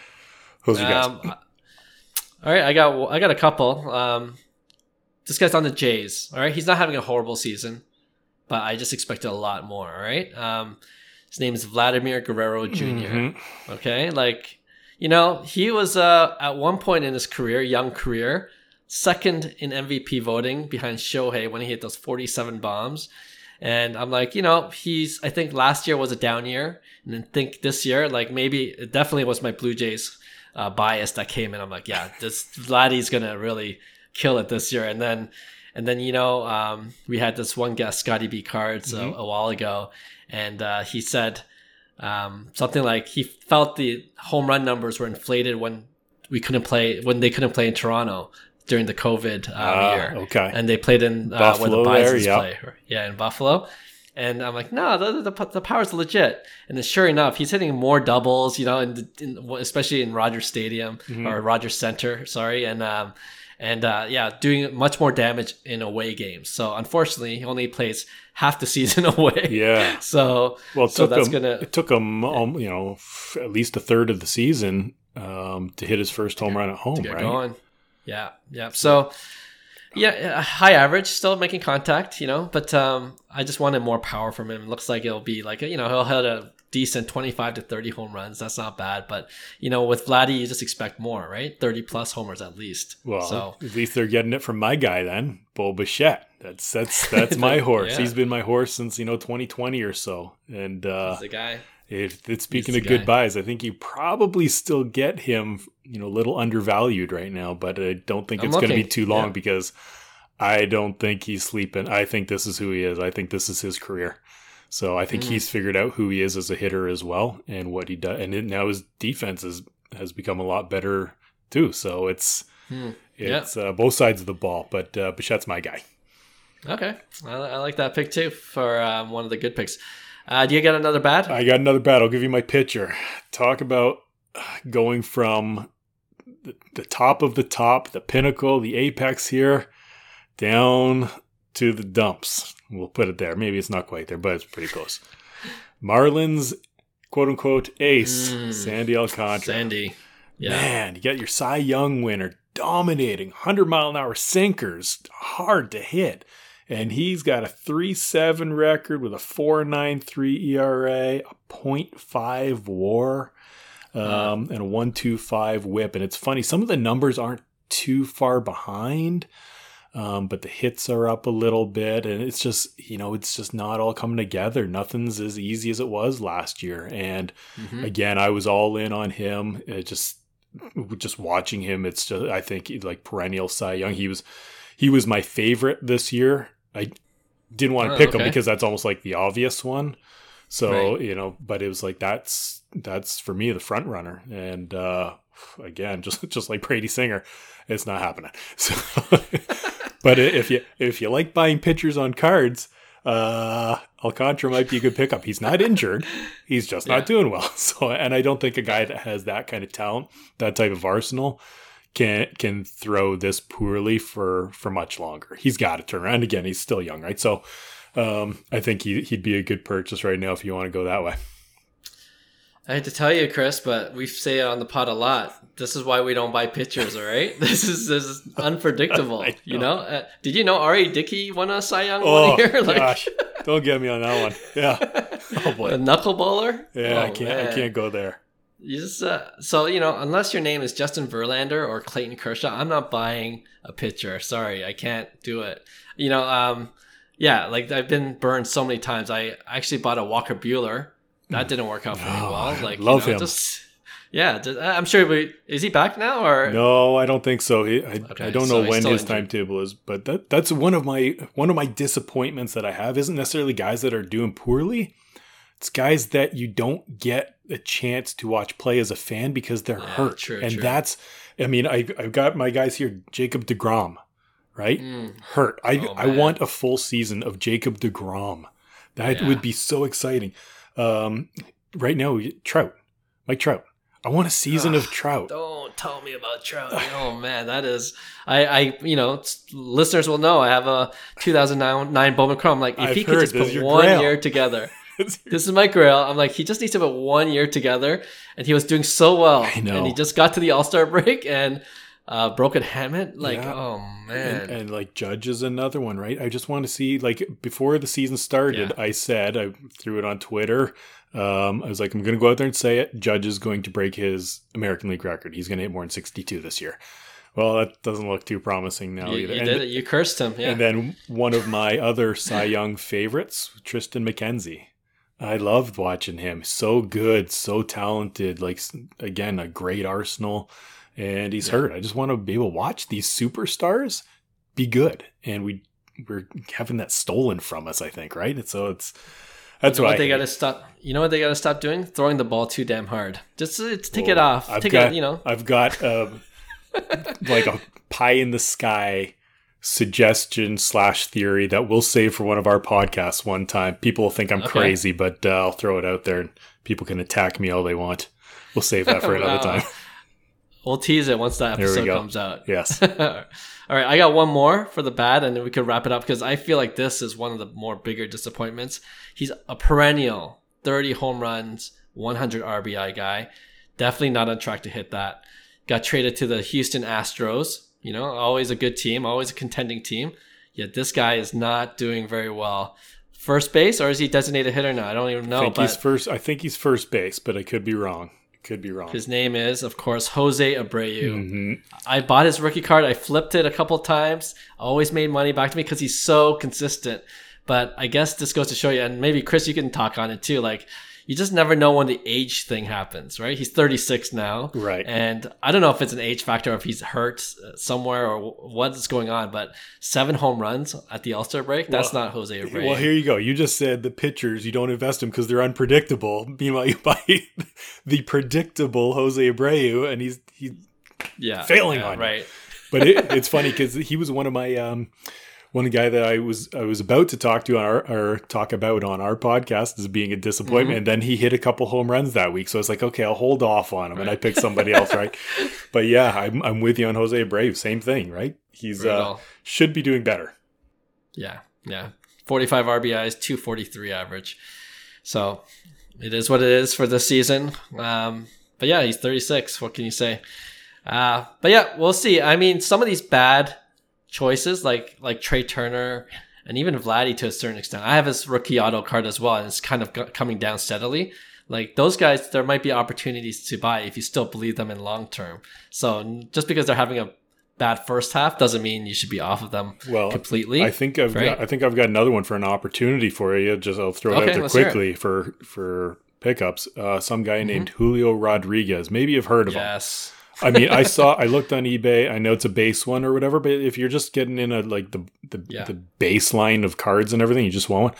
Those are um, guys all right i got i got a couple. Um, this guy's on the jays all right? He's not having a horrible season but i just expected a lot more all right? Um, his name is vladimir guerrero junior mm-hmm. okay? Like you know, he was uh, at one point in his career, young career, second in MVP voting behind Shohei when he hit those 47 bombs. And I'm like, you know, he's, I think last year was a down year. And then think this year, like maybe it definitely was my Blue Jays uh, bias that came in. I'm like, yeah, this Vladdy's going to really kill it this year. And then, and then, you know, um, we had this one guest, Scotty B Cards, mm-hmm. a, a, while ago. And uh, he said um, something like he felt the home run numbers were inflated when we couldn't play, when they couldn't play in Toronto during the COVID uh, uh, year. Okay. And they played in uh, where the Bisons there, play. Yeah, in Buffalo. And I'm like, no, the, the, the power's legit. And then sure enough, he's hitting more doubles, you know, in, in especially in Rogers Stadium mm-hmm. or Rogers Center, sorry. And, um, and uh, yeah, doing much more damage in away games. So unfortunately, he only plays half the season away. Yeah. So well, so took him, gonna it took him um, you know at least a third of the season um, to hit his first home run at home, right? Going. Yeah, yeah. So, yeah, high average, still making contact, you know, but um, I just wanted more power from him. Looks like it'll be like, you know, he'll hit a decent 25 to 30 home runs. That's not bad. But, you know, with Vladdy, you just expect more, right? 30 plus homers at least. Well, so, at least they're getting it from my guy then, Bo Bichette. That's that's that's my horse. yeah. He's been my horse since you know 2020 or so, and uh, He's the guy. If it's speaking of good buys, I think you probably still get him, you know, a little undervalued right now, but I don't think it's going to be too long yeah. because I don't think he's sleeping. I think this is who he is. I think this is his career. So I think mm. he's figured out who he is as a hitter as well and what he does. And it, now his defense is, has become a lot better too. So it's mm. it's yeah. uh, both sides of the ball. But uh, Bichette's my guy. Okay, I, I like that pick too for um, one of the good picks. Uh, do you get another bat? I got another bat. I'll give you my pitcher. Talk about going from the, the top of the top, the pinnacle, the apex here, down to the dumps. We'll put it there. Maybe it's not quite there, but it's pretty close. Marlins, quote unquote, ace, mm, Sandy Alcantara. Sandy. Yeah. Man, you got your Cy Young winner dominating 100 mile an hour sinkers, hard to hit and he's got a 3-7 record with a 4.93 ERA, a 0.5 WAR, um, and a 1.25 WHIP. And it's funny, some of the numbers aren't too far behind. Um, but the hits are up a little bit, and it's just you know it's just not all coming together. Nothing's as easy as it was last year. And mm-hmm. again, I was all in on him. It just just watching him, it's just I think like perennial Cy Young. He was he was my favorite this year. I didn't want to oh, pick okay. him because that's almost like the obvious one. So right. you know, but it was like that's that's for me the front runner, and uh, again, just just like Brady Singer, it's not happening. So, but if you if you like buying pitchers on cards, uh, Alcantara might be a good pickup. He's not injured, he's just yeah. not doing well. So, and I don't think a guy that has that kind of talent, that type of arsenal, can can throw this poorly for for much longer. He's got to turn around again. He's still young, right? So um, I think he he'd be a good purchase right now if you want to go that way. I hate to tell you, Chris, but we say it on the pod a lot. This is why we don't buy pitchers, all right? This is this is unpredictable. know. You know? Uh, did you know R.A. Dickey won a Cy Young oh, one year? Like, gosh, don't get me on that one. Yeah. Oh boy. A knuckleballer. Yeah, oh, I can't. Man. I can't go there. You just uh, so you know, unless your name is Justin Verlander or Clayton Kershaw, I'm not buying a pitcher. Sorry, I can't do it. You know, um, yeah, like I've been burned so many times. I actually bought a Walker Buehler. That didn't work out for me oh, well. Like, love you know, him. Just, yeah, I'm sure. We, is he back now or no? I don't think so. He, I, okay, I don't know when his injured. timetable is, but that that's one of my one of my disappointments that I have. Isn't necessarily guys that are doing poorly. It's guys that you don't get a chance to watch play as a fan because they're yeah, hurt. True, and true. that's, I mean, I, I've got my guys here, Jacob DeGrom, right? Mm. Hurt. I, oh, I want a full season of Jacob DeGrom. That yeah. would be so exciting. Um, right now, Trout, Mike Trout. I want a season of Trout. Don't tell me about Trout. oh man, that is. I, I, you know, listeners will know I have a 2009 Bowman Chrome. Like, if I've he could just put one grail. year together, this is my grail. I'm like, he just needs to put one year together, and he was doing so well. I know. And he just got to the All Star break and uh, broken hamate. Like, yeah. oh man. And, and, like Judge is another one, right? I just want to see like before the season started. Yeah. I said I threw it on Twitter. Um, I was like, I'm going to go out there and say it. Judge is going to break his American League record. He's going to hit more than 62 this year. Well, that doesn't look too promising now you, either. You, did it. you cursed him, yeah. And then one of my other Cy Young favorites, Triston McKenzie. I loved watching him. So good, so talented. Like again, a great arsenal, and he's yeah. hurt. I just want to be able to watch these superstars be good, and we we're having that stolen from us. I think, right? And so it's that's you know what, they got to stop. You know what they got to stop doing? Throwing the ball too damn hard. Just, just take it off. I've take got, it. You know, I've got um, like a pie in the sky suggestion slash theory that we'll save for one of our podcasts one time. People think I'm okay. crazy, but uh, I'll throw it out there and people can attack me all they want. We'll save that for another time. We'll tease it once that episode comes out. Yes. all right, I got one more for the bad, and then we could wrap it up because I feel like this is one of the more bigger disappointments. He's a perennial 30 home runs, 100 RBI guy. Definitely not on track to hit that. Got traded to the Houston Astros. You know, always a good team, always a contending team. Yet this guy is not doing very well. First base, or is he designated hitter now? I don't even know. I think he's first. I think he's first base, but I could be wrong. Could be wrong. His name is, of course, Jose Abreu. Mm-hmm. I bought his rookie card. I flipped it a couple times. Always made money back to me because he's so consistent. But I guess this goes to show you, and maybe Chris, you can talk on it too. Like you just never know when the age thing happens, right? He's 36 now. Right. And I don't know if it's an age factor, if he's hurt somewhere or what's going on, but seven home runs at the All Star break, that's well, not Jose Abreu. Well, here you go. You just said the pitchers, you don't invest them because they're unpredictable. Meanwhile, you buy the predictable Jose Abreu, and he's, he's yeah, failing yeah, on right. You. But it, it's funny because he was one of my. Um, one guy that I was I was about to talk to on our or talk about on our podcast as being a disappointment, mm-hmm. and then he hit a couple home runs that week. So I was like, okay, I'll hold off on him, right. and I picked somebody else, right? But yeah, I'm I'm with you on Jose Abreu. Same thing, right? He's uh, should be doing better. Yeah, yeah. 45 RBIs, 243 average. So it is what it is for this season. Um, but yeah, he's 36. What can you say? Uh, but yeah, we'll see. I mean, some of these bad choices like like Trea Turner and even Vladdy to a certain extent. I have his rookie auto card as well, and it's kind of coming down steadily. Like those guys, there might be opportunities to buy if you still believe them in long term. So just because they're having a bad first half doesn't mean you should be off of them well, completely. I think I've right? got I think I've got another one for an opportunity for you. Just I'll throw it okay, out there quickly for for pickups. Uh, some guy mm-hmm. named Julio Rodriguez. Maybe you've heard of yes. him. Yes. I mean, I saw, I looked on eBay. I know it's a base one or whatever, but if you're just getting in a like the the, yeah. the baseline of cards and everything, you just want one.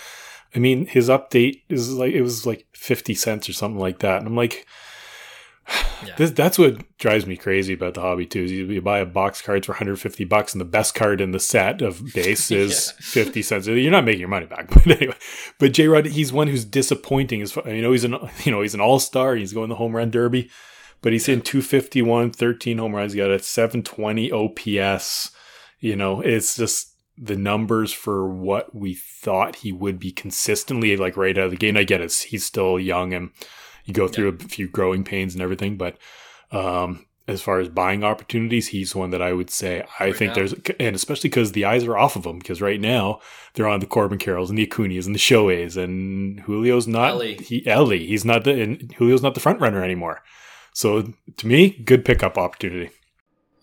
I mean, his update is like it was like fifty cents or something like that, and I'm like, yeah. this, that's what drives me crazy about the hobby too. Is you, you, buy a box cards for 150 bucks, and the best card in the set of base is yeah. 50 cents. You're not making your money back, but anyway. But J Rod, he's one who's disappointing. As you know, he's an you know he's an all star. He's going the home run derby but he's in 251, 13 home runs. He got a 720 OPS. You know, it's just the numbers for what we thought he would be consistently like right out of the gate. I get it. He's still young and you go through yeah. a few growing pains and everything, but, um, as far as buying opportunities, he's one that I would say I right think now. there's, and especially because the eyes are off of him. Because right now they're on the Corbin Carrolls and the Acuñas and the Shoheis, and Julio's not Elly. he Elly. He's not the and Julio's not the front runner anymore. So to me, good pickup opportunity.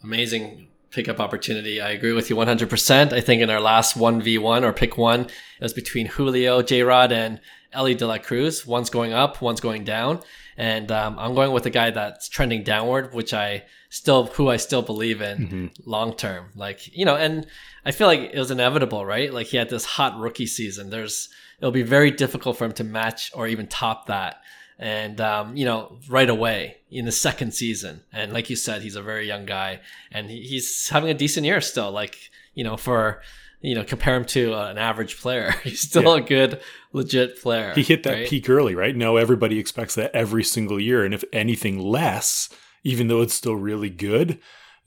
Amazing pickup opportunity. I agree with you 100%. I think in our last 1v1 or pick one, it was between Julio, J Rod, and Elly De La Cruz. One's going up, one's going down. And um, I'm going with the guy that's trending downward, which I still, who I still believe in mm-hmm. long term. Like, you know, and I feel like it was inevitable, right? Like he had this hot rookie season. There's, it'll be very difficult for him to match or even top that and um, you know right away in the second season and like you said he's a very young guy and he's having a decent year still like you know for you know compare him to an average player he's still yeah. a good legit player he hit that right? peak early right now everybody expects that every single year and if anything less even though it's still really good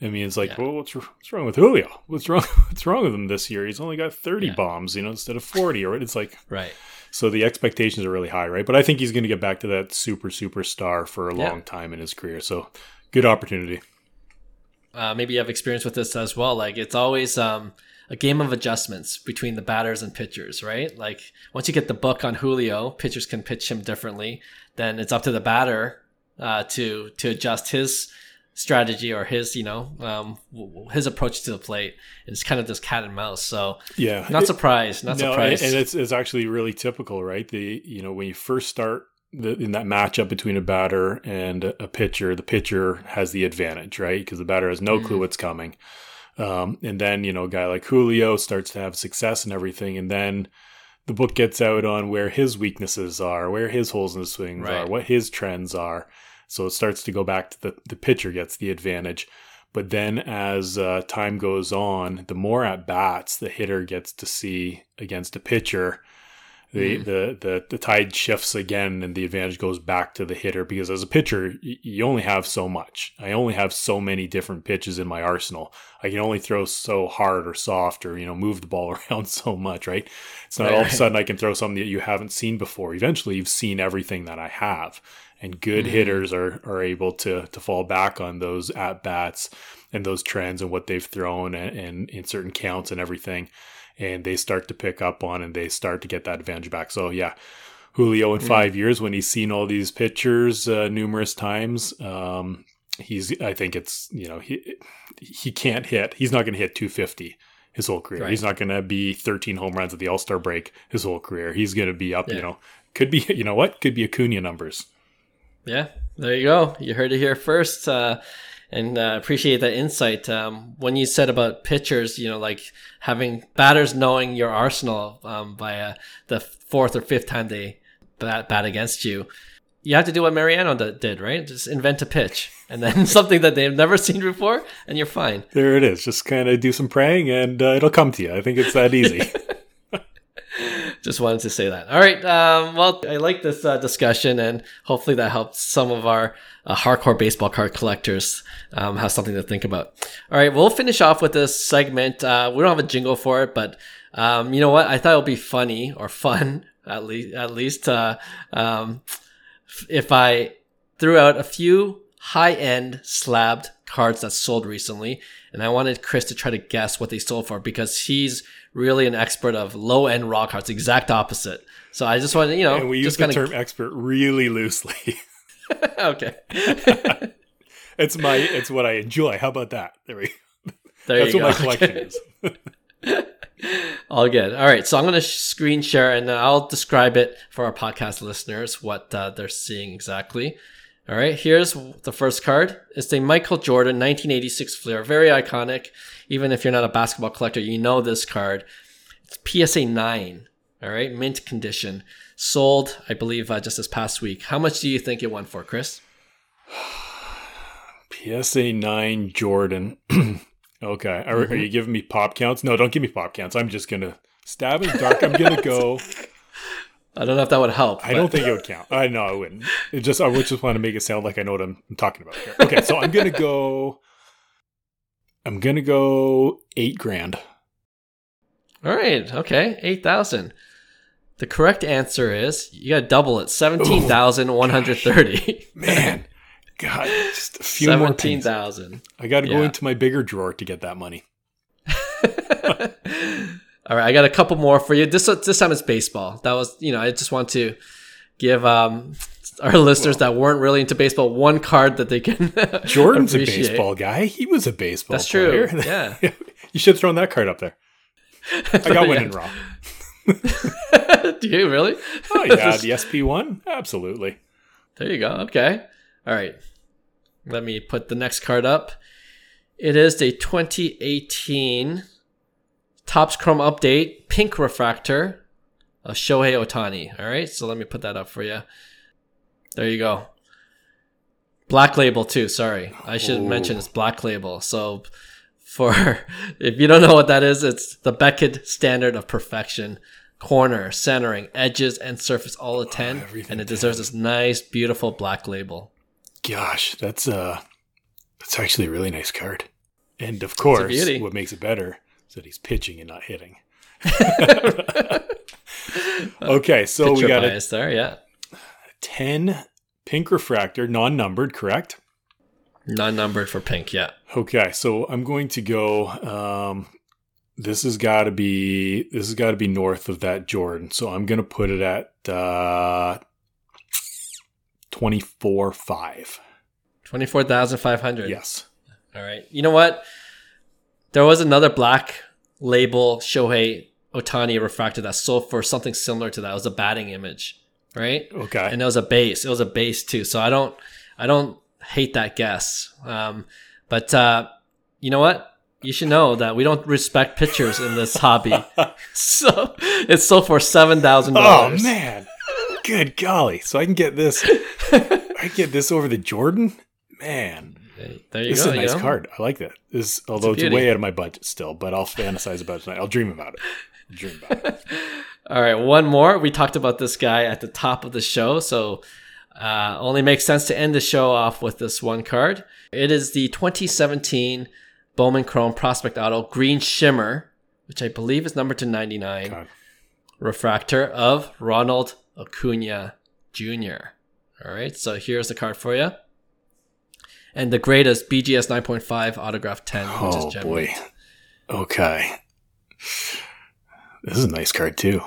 I mean, it's like, yeah. well, what's what's wrong with Julio? What's wrong? What's wrong with him this year? He's only got thirty yeah. bombs, you know, instead of forty. Or it's like, right. So the expectations are really high, right? But I think he's going to get back to that super superstar for a yeah. long time in his career. So good opportunity. Uh, maybe you have experience with this as well. Like it's always um, a game of adjustments between the batters and pitchers, right? Like once you get the book on Julio, pitchers can pitch him differently. Then it's up to the batter uh, to to adjust his strategy or his, you know, um, his approach to the plate. It's kind of this cat and mouse. So yeah, not surprised. Not no, surprised. And it's it's actually really typical, right? The you know when you first start the, in that matchup between a batter and a pitcher, the pitcher has the advantage, right? Because the batter has no mm. clue what's coming. Um, and then you know a guy like Julio starts to have success and everything, and then the book gets out on where his weaknesses are, where his holes in the swings right. are, what his trends are so it starts to go back to the, the pitcher gets the advantage. But then as uh, time goes on, the more at bats the hitter gets to see against a pitcher, the, mm. the, the, the tide shifts again and the advantage goes back to the hitter because as a pitcher, you only have so much. I only have so many different pitches in my arsenal. I can only throw so hard or soft or, you know, move the ball around so much, right? It's not right. all of a sudden I can throw something that you haven't seen before. Eventually you've seen everything that I have and good mm-hmm. hitters are are able to to fall back on those at bats and those trends and what they've thrown and, and, in certain counts and everything, and they start to pick up on and they start to get that advantage back. So yeah. Julio in mm-hmm. five years, when he's seen all these pitchers uh, numerous times, um, he's I think it's you know he he can't hit. He's not going to hit 250 his whole career. Right. He's not going to be 13 home runs at the All Star break his whole career. He's going to be up. Yeah. You know, could be you know what could be Acuna numbers. Yeah, there you go. You heard it here first. Uh, and uh, appreciate that insight. Um, when you said about pitchers, you know, like having batters knowing your arsenal um, by uh, the fourth or fifth time they bat, bat against you, you have to do what Mariano did, right? Just invent a pitch and then something that they've never seen before, and you're fine. There it is. Just kind of do some praying and uh, it'll come to you. I think it's that easy. just wanted to say that. All right. Um, well, I like this uh, discussion, and hopefully that helps some of our uh, hardcore baseball card collectors um, have something to think about. All right. We'll finish off with this segment. Uh, we don't have a jingle for it, but um, you know what? I thought it would be funny or fun, at least, at least, uh, um, if I threw out a few high-end slabbed cards that sold recently, and I wanted Chris to try to guess what they sold for because he's really an expert of low end raw cards, exact opposite. So I just wanted, you know, and we use the kinda... term expert really loosely. okay. it's my, it's what I enjoy. How about that? There we. There That's what go. my collection is. All good. All right. So I'm going to screen share and I'll describe it for our podcast listeners what uh, they're seeing exactly. All right. Here's the first card. It's the Michael Jordan 1986 Fleer. Very iconic. Even if you're not a basketball collector, you know this card. It's PSA 9. All right. Mint condition. Sold, I believe, uh, just this past week. How much do you think it went for, Chris? PSA 9 Jordan. okay. Are, mm-hmm. are, you giving me pop counts? No, don't give me pop counts. I'm just going to stab in dark. I'm going to go. I don't know if that would help. I but. don't think it would count. I know I wouldn't. It just I would just want to make it sound like I know what I'm, I'm talking about here. Okay, so I'm gonna go. I'm gonna go eight grand. All right. Okay. Eight thousand. The correct answer is you got to double it. Seventeen thousand one hundred thirty. Man, God, just a few 17, more. Seventeen thousand. I got to yeah. go into my bigger drawer to get that money. All right, I got a couple more for you. This this time it's baseball. That was, you know, I just want to give um, our listeners well, that weren't really into baseball one card that they can. Jordan's a baseball guy. He was a baseball. That's player. true. Yeah, you should have thrown that card up there. I got one in wrong. Do you really? Oh yeah, the SP one, absolutely. There you go. Okay, all right. Let me put the next card up. It is the 2018 Topps Chrome update, pink refractor of Shohei Ohtani. All right, so let me put that up for you. There you go. Black label too. Sorry, I should Ooh. mention it's black label. So, for if you don't know what that is, it's the Beckett standard of perfection. Corner, centering, edges, and surface all a ten, oh, and it deserves this nice, beautiful black label. Gosh, that's uh that's actually a really nice card. And of course, what makes it better that he's pitching and not hitting. okay, so Picture we got a there, yeah. 10 pink refractor, non-numbered, correct? Non-numbered for pink, yeah. Okay, so I'm going to go um, this has got to be this has got to be north of that Jordan. So I'm going to put it at uh 24 5. 24,500. Yes. All right. You know what? There was another black label Shohei Ohtani refractor that sold for something similar to that. It was a batting image, right? Okay. And it was a base. It was a base too. So I don't, I don't hate that guess. Um, but uh, you know what? You should know that we don't respect pitchers in this hobby. so it's sold for seven thousand dollars. Oh man, good golly! So I can get this. I can get this over the Jordan. Man, there you this go. is a nice card. I like that. This, although it's, it's way out of my budget still, but I'll fantasize about it tonight. I'll dream about it. I'll dream about it. All right, one more. We talked about this guy at the top of the show, so uh, only makes sense to end the show off with this one card. It is the 2017 Bowman Chrome Prospect Auto Green Shimmer, which I believe is number to 99. God. Refractor of Ronald Acuna Jr. All right, so here's the card for you. And the greatest BGS 9.5 autograph 10, which oh, is boy. Okay. This is a nice card too.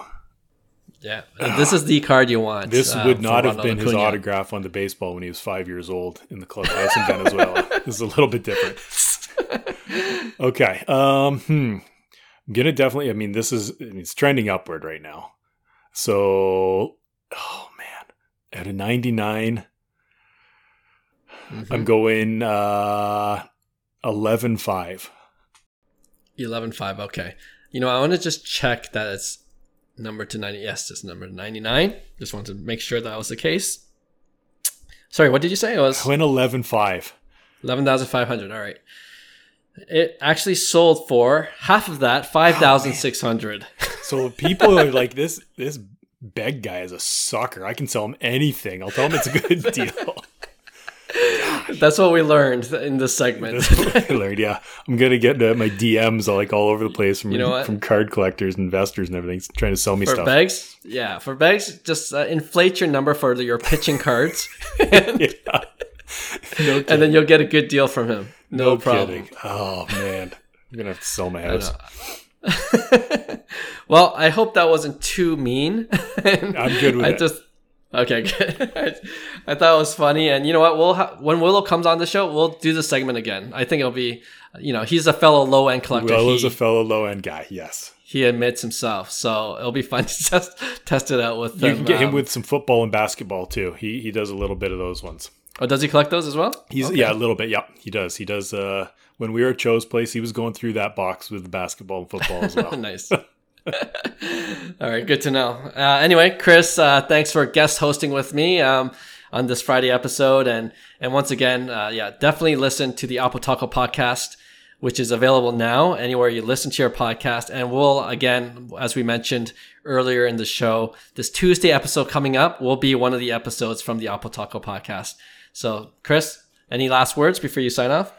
Yeah, this is the card you want. This uh, would not have been Acuna. his autograph on the baseball when he was five years old in the clubhouse in Venezuela. this is a little bit different. okay. Um, hmm. I'm gonna definitely. I mean, this is it's trending upward right now. So, oh man, at a 99, mm-hmm. I'm going uh 11 5. 11 5. Okay. You know, I want to just check that it's number to 90. Yes, it's number 99. Just wanted to make sure that was the case. Sorry, what did you say? It was I went 11 5. 11,500. All right. It actually sold for half of that, 5,600. Oh, so people are like, this, this Begg guy is a sucker. I can sell him anything. I'll tell him it's a good deal. That's what we learned in this segment. I learned, yeah. I'm gonna get my DMs all, like all over the place from you know from card collectors, investors, and everything, trying to sell me for stuff. bags. Yeah, for bags, just uh, inflate your number for your pitching cards, and, yeah. no and then you'll get a good deal from him. No, no problem. Kidding. Oh man, I'm gonna have to sell my house. well, I hope that wasn't too mean. I'm good with I it. Just, Okay, good. I thought it was funny, and you know what? We'll ha- when Willow comes on the show, we'll do the segment again. I think it'll be, you know, he's a fellow low end collector. Willow's he, a fellow low end guy. Yes, he admits himself, so it'll be fun to test test it out with. You them. can get um, him with some football and basketball too. He he does a little bit of those ones. Oh, does he collect those as well? He's okay. yeah, a little bit. Yeah, he does. He does. Uh, when we were at Cho's place, he was going through that box with the basketball and football as well. nice. All right, good to know. Uh, anyway, Chris, uh, thanks for guest hosting with me um, on this Friday episode, and and once again, uh, yeah, definitely listen to the Oppotaco podcast, which is available now anywhere you listen to your podcast. And we'll again, as we mentioned earlier in the show, this Tuesday episode coming up will be one of the episodes from the Oppotaco podcast. So, Chris, any last words before you sign off?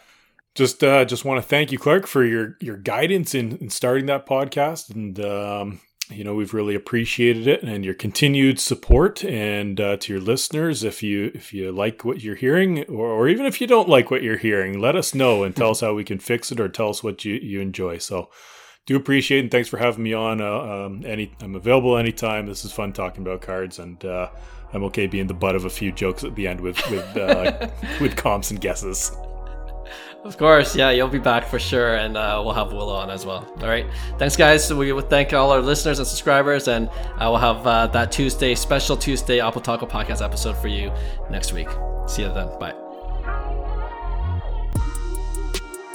Just uh, just want to thank you, Clark, for your your guidance in, in starting that podcast, and um, you know we've really appreciated it and your continued support. And uh, to your listeners, if you if you like what you're hearing, or, or even if you don't like what you're hearing, let us know and tell us how we can fix it, or tell us what you you enjoy. So do appreciate and thanks for having me on. Uh, um, any I'm available anytime. This is fun talking about cards and. Uh, I'm okay being the butt of a few jokes at the end with with uh, with comps and guesses. Of course, yeah, you'll be back for sure, and uh, we'll have Willow on as well. All right, thanks, guys. We would thank all our listeners and subscribers, and I will have uh, that Tuesday special Tuesday Oppotaco podcast episode for you next week. See you then. Bye.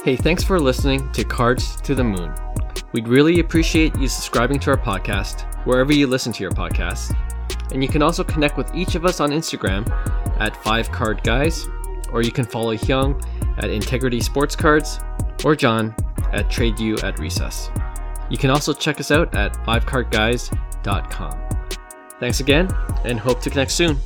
Hey, thanks for listening to Cards to the Moon. We'd really appreciate you subscribing to our podcast wherever you listen to your podcasts. And you can also connect with each of us on Instagram at Five Card Guys, or you can follow Hyung at Integrity Sports Cards or John at Trade You at Recess. You can also check us out at fivecardguys.com. Thanks again and hope to connect soon.